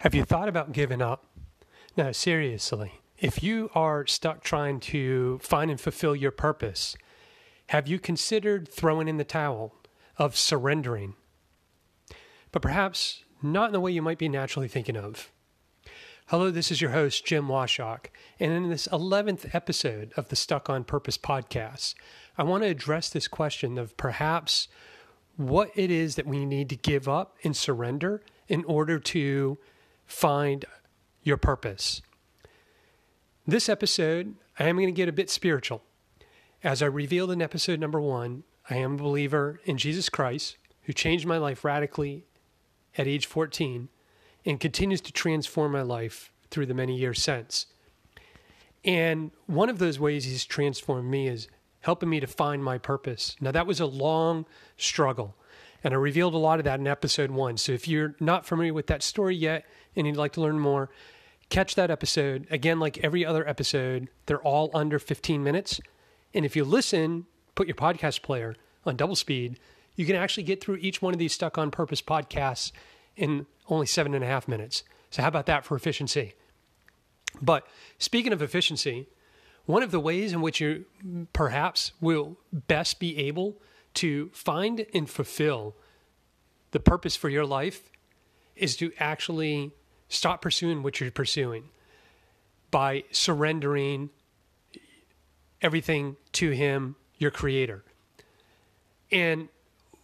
Have you thought about giving up? No, seriously. If you are stuck trying to find and fulfill your purpose, have you considered throwing in the towel of surrendering? But perhaps not in the way you might be naturally thinking of. Hello, this is your host, Jim Washock, and in this 11th episode of the Stuck on Purpose podcast, I want to address this question of perhaps what it is that we need to give up and surrender in order to find your purpose. This episode, I am going to get a bit spiritual. As I revealed in episode number one, I am a believer in Jesus Christ, who changed my life radically at age 14 and continues to transform my life through the many years since. And one of those ways he's transformed me is helping me to find my purpose. Now, that was a long struggle. And I revealed a lot of that in episode one. So if you're not familiar with that story yet and you'd like to learn more, catch that episode. Again, like every other episode, they're all under 15 minutes. And if you listen, put your podcast player on double speed, you can actually get through each one of these Stuck on Purpose podcasts in only seven and a half minutes. So, how about that for efficiency? But speaking of efficiency, one of the ways in which you perhaps will best be able to find and fulfill the purpose for your life is to actually stop pursuing what you're pursuing by surrendering everything to Him, your Creator. And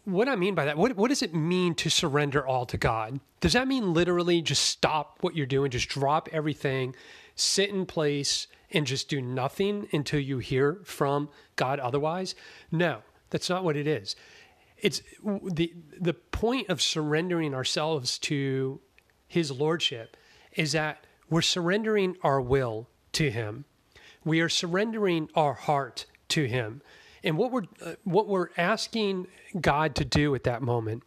what I mean by that, what, what does it mean to surrender all to God? Does that mean literally just stop what you're doing, just drop everything, sit in place, and just do nothing until you hear from God otherwise? No, that's not what it is. It's the the point of surrendering ourselves to his lordship is that we're surrendering our will to him. We are surrendering our heart to him. And what we're uh, what we're asking God to do at that moment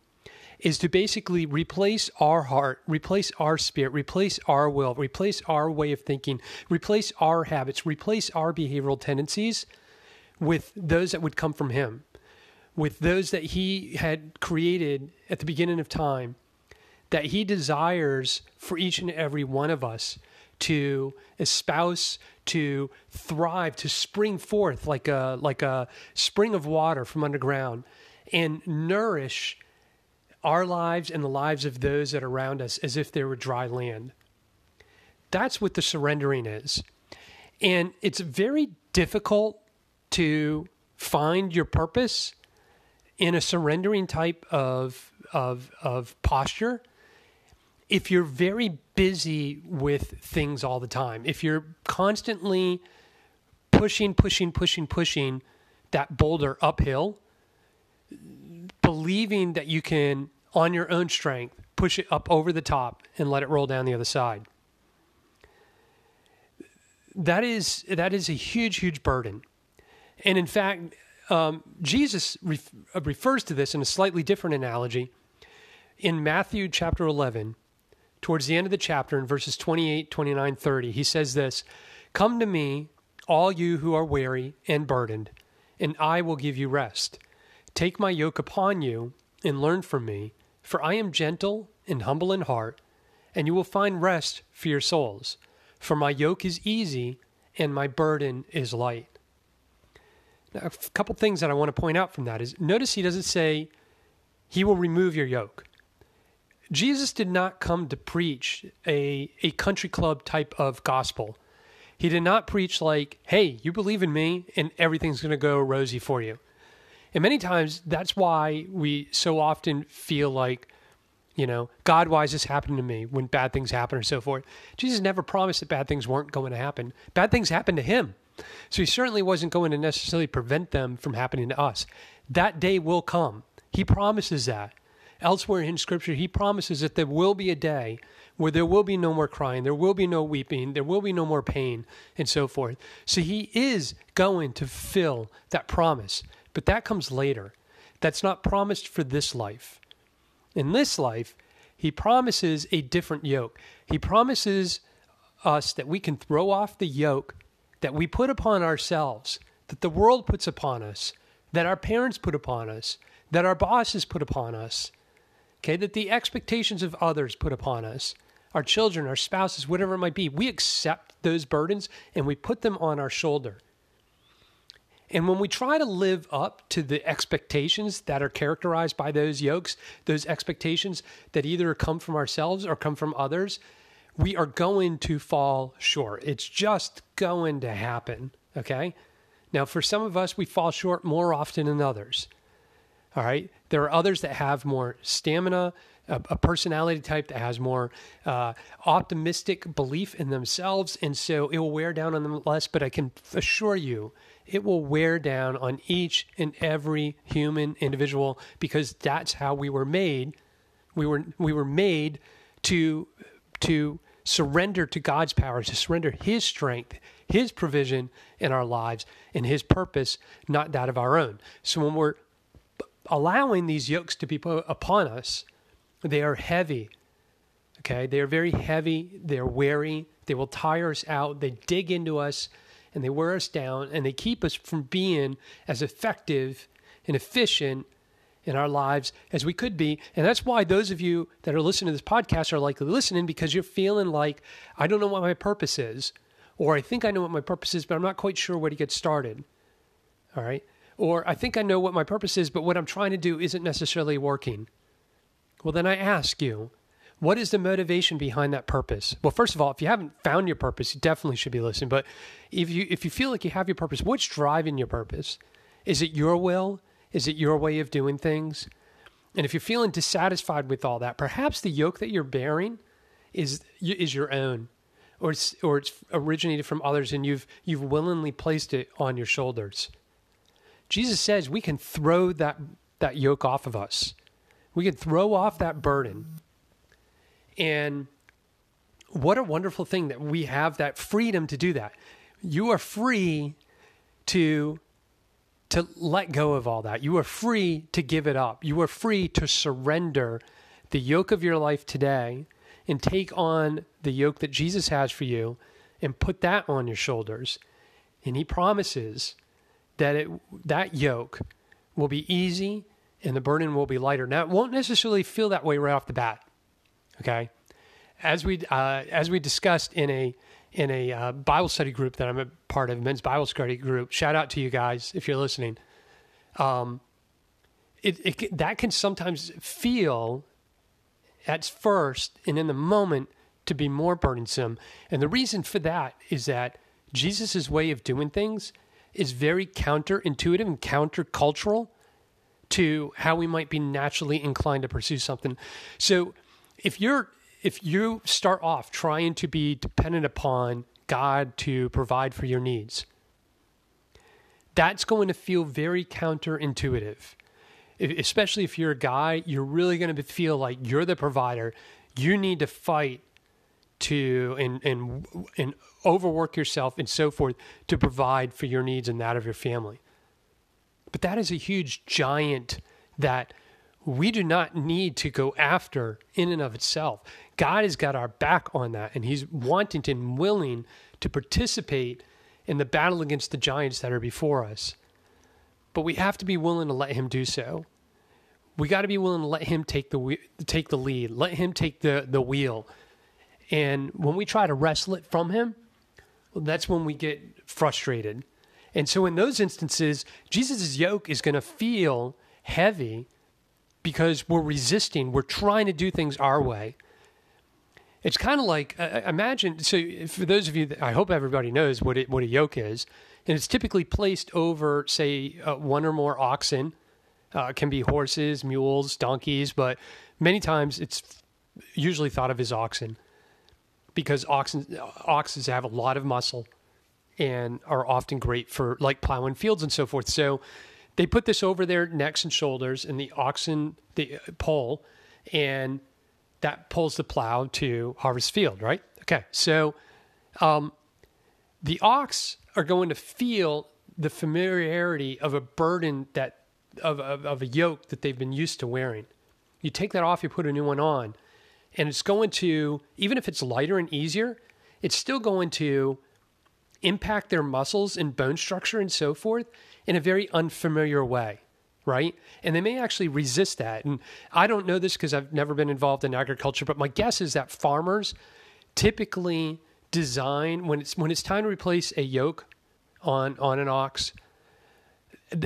is to basically replace our heart, replace our spirit, replace our will, replace our way of thinking, replace our habits, replace our behavioral tendencies with those that would come from him, with those that he had created at the beginning of time that he desires for each and every one of us to espouse, to thrive, to spring forth like a like a spring of water from underground and nourish our lives and the lives of those that are around us as if they were dry land. That's what the surrendering is. And it's very difficult to find your purpose in a surrendering type of of of posture if you're very busy with things all the time, if you're constantly pushing, pushing, pushing, pushing that boulder uphill, believing that you can, on your own strength, push it up over the top and let it roll down the other side. That is that is a huge, huge burden, and in fact, um, Jesus ref- refers to this in a slightly different analogy in Matthew chapter eleven towards the end of the chapter in verses 28, 29, 30, he says this Come to me, all you who are weary and burdened, and I will give you rest. Take my yoke upon you and learn from me, for I am gentle and humble in heart, and you will find rest for your souls. For my yoke is easy and my burden is light. A couple things that I want to point out from that is notice he doesn't say he will remove your yoke. Jesus did not come to preach a, a country club type of gospel. He did not preach like, hey, you believe in me and everything's going to go rosy for you. And many times that's why we so often feel like, you know, God, why is this happening to me when bad things happen or so forth? Jesus never promised that bad things weren't going to happen. Bad things happened to him. So he certainly wasn't going to necessarily prevent them from happening to us. That day will come. He promises that. Elsewhere in Scripture, he promises that there will be a day where there will be no more crying, there will be no weeping, there will be no more pain, and so forth. So he is going to fill that promise, but that comes later. That's not promised for this life. In this life, he promises a different yoke. He promises us that we can throw off the yoke that we put upon ourselves, that the world puts upon us, that our parents put upon us, that our bosses put upon us, okay, that the expectations of others put upon us our children, our spouses, whatever it might be. We accept those burdens and we put them on our shoulder. And when we try to live up to the expectations that are characterized by those yokes, those expectations that either come from ourselves or come from others, we are going to fall short. It's just going to happen. Okay. Now, for some of us, we fall short more often than others. All right. There are others that have more stamina, a, a personality type that has more uh, optimistic belief in themselves. And so it will wear down on them less. But I can assure you, it will wear down on each and every human individual because that's how we were made. We were we were made to to surrender to God's power, to surrender His strength, His provision in our lives, and His purpose, not that of our own. So when we're allowing these yokes to be put upon us, they are heavy. Okay, they are very heavy. They're weary. They will tire us out. They dig into us and they wear us down and they keep us from being as effective and efficient in our lives as we could be. And that's why those of you that are listening to this podcast are likely listening because you're feeling like, I don't know what my purpose is, or I think I know what my purpose is, but I'm not quite sure where to get started. All right. Or I think I know what my purpose is, but what I'm trying to do isn't necessarily working. Well, then I ask you, what is the motivation behind that purpose? Well, first of all, if you haven't found your purpose, you definitely should be listening. But if you if you feel like you have your purpose, what's driving your purpose? Is it your will? Is it your way of doing things? And if you're feeling dissatisfied with all that, perhaps the yoke that you're bearing is is your own, or it's or it's originated from others, and you've you've willingly placed it on your shoulders. Jesus says we can throw that that yoke off of us. We can throw off that burden and what a wonderful thing that we have that freedom to do that. You are free to to let go of all that. You are free to give it up. You are free to surrender the yoke of your life today and take on the yoke that Jesus has for you and put that on your shoulders. And he promises that it that yoke will be easy and the burden will be lighter. Now, it won't necessarily feel that way right off the bat. Okay, as we uh, as we discussed in a in a uh, Bible study group that I'm a part of, men's Bible study group. Shout out to you guys if you're listening. Um, it, it that can sometimes feel at first and in the moment to be more burdensome, and the reason for that is that Jesus' way of doing things is very counterintuitive and countercultural to how we might be naturally inclined to pursue something. So if you're if you start off trying to be dependent upon God to provide for your needs, that's going to feel very counterintuitive. especially if you're a guy, you're really going to feel like you're the provider. You need to fight to and and and overwork yourself and so forth to provide for your needs and that of your family. But that is a huge giant that we do not need to go after in and of itself. God has got our back on that, and He's wanting and willing to participate in the battle against the giants that are before us. But we have to be willing to let Him do so. We got to be willing to let Him take the take the lead, let Him take the the wheel. And when we try to wrestle it from Him, well, that's when we get frustrated. And so, in those instances, Jesus' yoke is going to feel heavy because we're resisting. We're trying to do things our way. It's kind of like uh, imagine. So, for those of you, that, I hope everybody knows what it, what a yoke is, and it's typically placed over, say, uh, one or more oxen. Uh, can be horses, mules, donkeys, but many times it's usually thought of as oxen because oxen oxes have a lot of muscle and are often great for like plowing fields and so forth. So they put this over their necks and shoulders, and the oxen the pole and that pulls the plow to harvest field. Right? Okay. So, um, the ox are going to feel the familiarity of a burden that of, of, of a yoke that they've been used to wearing. You take that off, you put a new one on, and it's going to even if it's lighter and easier, it's still going to impact their muscles and bone structure and so forth in a very unfamiliar way. Right? And they may actually resist that. And I don't know this because I've never been involved in agriculture, but my guess is that farmers typically design when it's when it's time to replace a yoke on on an ox.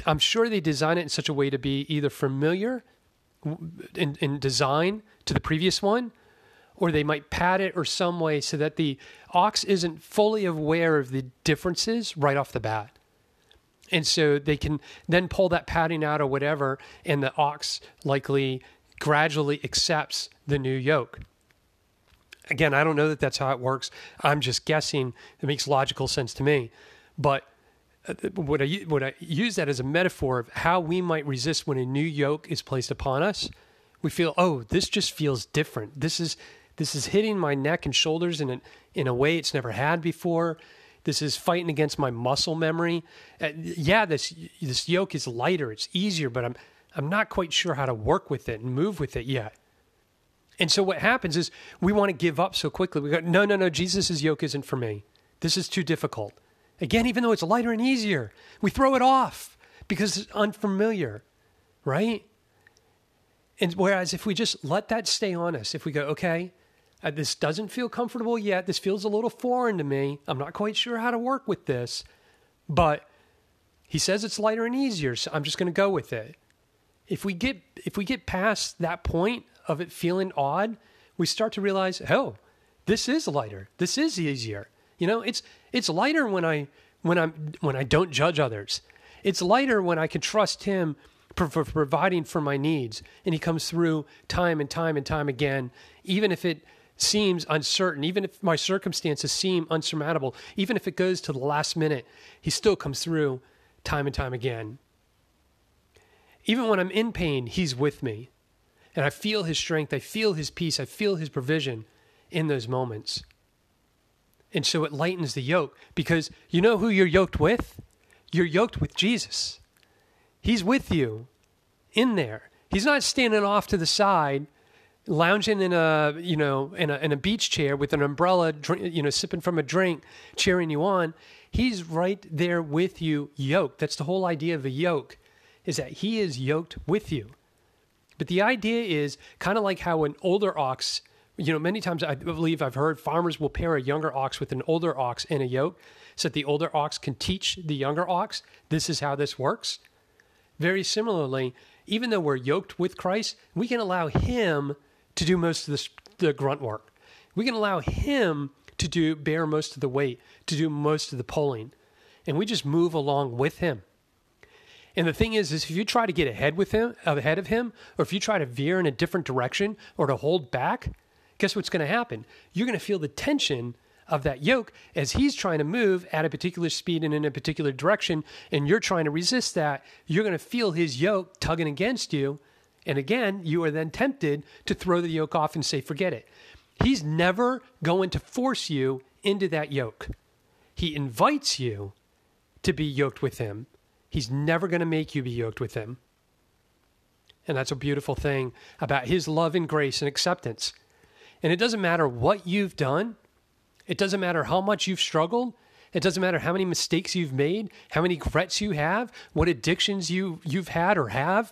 I'm sure they design it in such a way to be either familiar in, in design to the previous one, or they might pad it or some way so that the ox isn't fully aware of the differences right off the bat. And so they can then pull that padding out or whatever, and the ox likely gradually accepts the new yoke. Again, I don't know that that's how it works. I'm just guessing. It makes logical sense to me. But uh, would I, would I use that as a metaphor of how we might resist when a new yoke is placed upon us? We feel, oh, this just feels different. This is this is hitting my neck and shoulders in in a way it's never had before. This is fighting against my muscle memory. Uh, yeah, this this yoke is lighter, it's easier, but I'm I'm not quite sure how to work with it and move with it yet. And so what happens is we want to give up so quickly. We go, no, no, no, Jesus' yoke isn't for me. This is too difficult. Again, even though it's lighter and easier, we throw it off because it's unfamiliar, right? And whereas if we just let that stay on us, if we go, okay, uh, this doesn't feel comfortable yet, this feels a little foreign to me, I'm not quite sure how to work with this, but he says it's lighter and easier, so I'm just going to go with it. If we get if we get past that point of it feeling odd, we start to realize, oh, this is lighter. This is easier. You know, it's it's lighter when I when I'm when I don't judge others. It's lighter when I can trust him for, for providing for my needs, and he comes through time and time and time again, even if it seems uncertain, even if my circumstances seem unsurmountable, even if it goes to the last minute, he still comes through time and time again. Even when I'm in pain, he's with me. And I feel his strength, I feel his peace, I feel his provision in those moments. And so it lightens the yoke because you know who you're yoked with? You're yoked with Jesus. He's with you in there. He's not standing off to the side, lounging in a you know in a in a beach chair with an umbrella, you know, sipping from a drink, cheering you on. He's right there with you, yoked. That's the whole idea of a yoke, is that he is yoked with you. But the idea is kind of like how an older ox you know, many times I believe I've heard farmers will pair a younger ox with an older ox in a yoke so that the older ox can teach the younger ox this is how this works. Very similarly, even though we're yoked with Christ, we can allow Him to do most of the, the grunt work. We can allow Him to do bear most of the weight, to do most of the pulling, and we just move along with Him. And the thing is, is if you try to get ahead with him, ahead of him, or if you try to veer in a different direction or to hold back, guess what's going to happen? You're going to feel the tension of that yoke as he's trying to move at a particular speed and in a particular direction, and you're trying to resist that. You're going to feel his yoke tugging against you. And again, you are then tempted to throw the yoke off and say, forget it. He's never going to force you into that yoke. He invites you to be yoked with him. He's never going to make you be yoked with him. And that's a beautiful thing about his love and grace and acceptance. And it doesn't matter what you've done, it doesn't matter how much you've struggled. It doesn't matter how many mistakes you've made, how many regrets you have, what addictions you, you've had or have.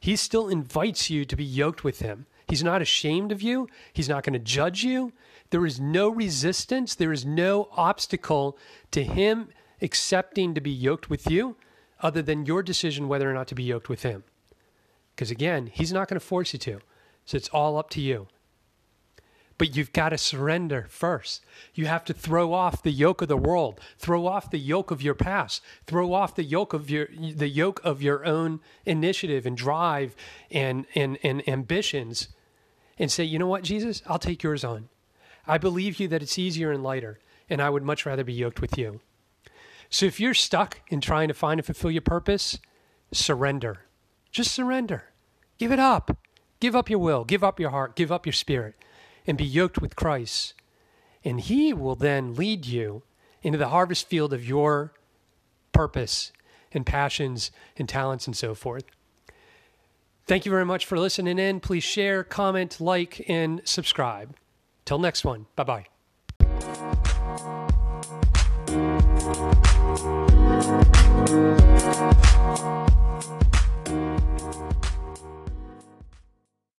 He still invites you to be yoked with him. He's not ashamed of you. He's not going to judge you. There is no resistance. There is no obstacle to him accepting to be yoked with you other than your decision whether or not to be yoked with him. Because again, he's not going to force you to. So it's all up to you. But you've got to surrender first. You have to throw off the yoke of the world, throw off the yoke of your past, throw off the yoke of your the yoke of your own initiative and drive and and, and ambitions and say, you know what, Jesus, I'll take yours on. I believe you that it's easier and lighter, and I would much rather be yoked with you. So if you're stuck in trying to find and fulfill your purpose, surrender. Just surrender. Give it up. Give up your will, give up your heart, give up your spirit and be yoked with Christ. And He will then lead you into the harvest field of your purpose and passions and talents and so forth. Thank you very much for listening in. Please share, comment, like, and subscribe. Till next one. Bye bye.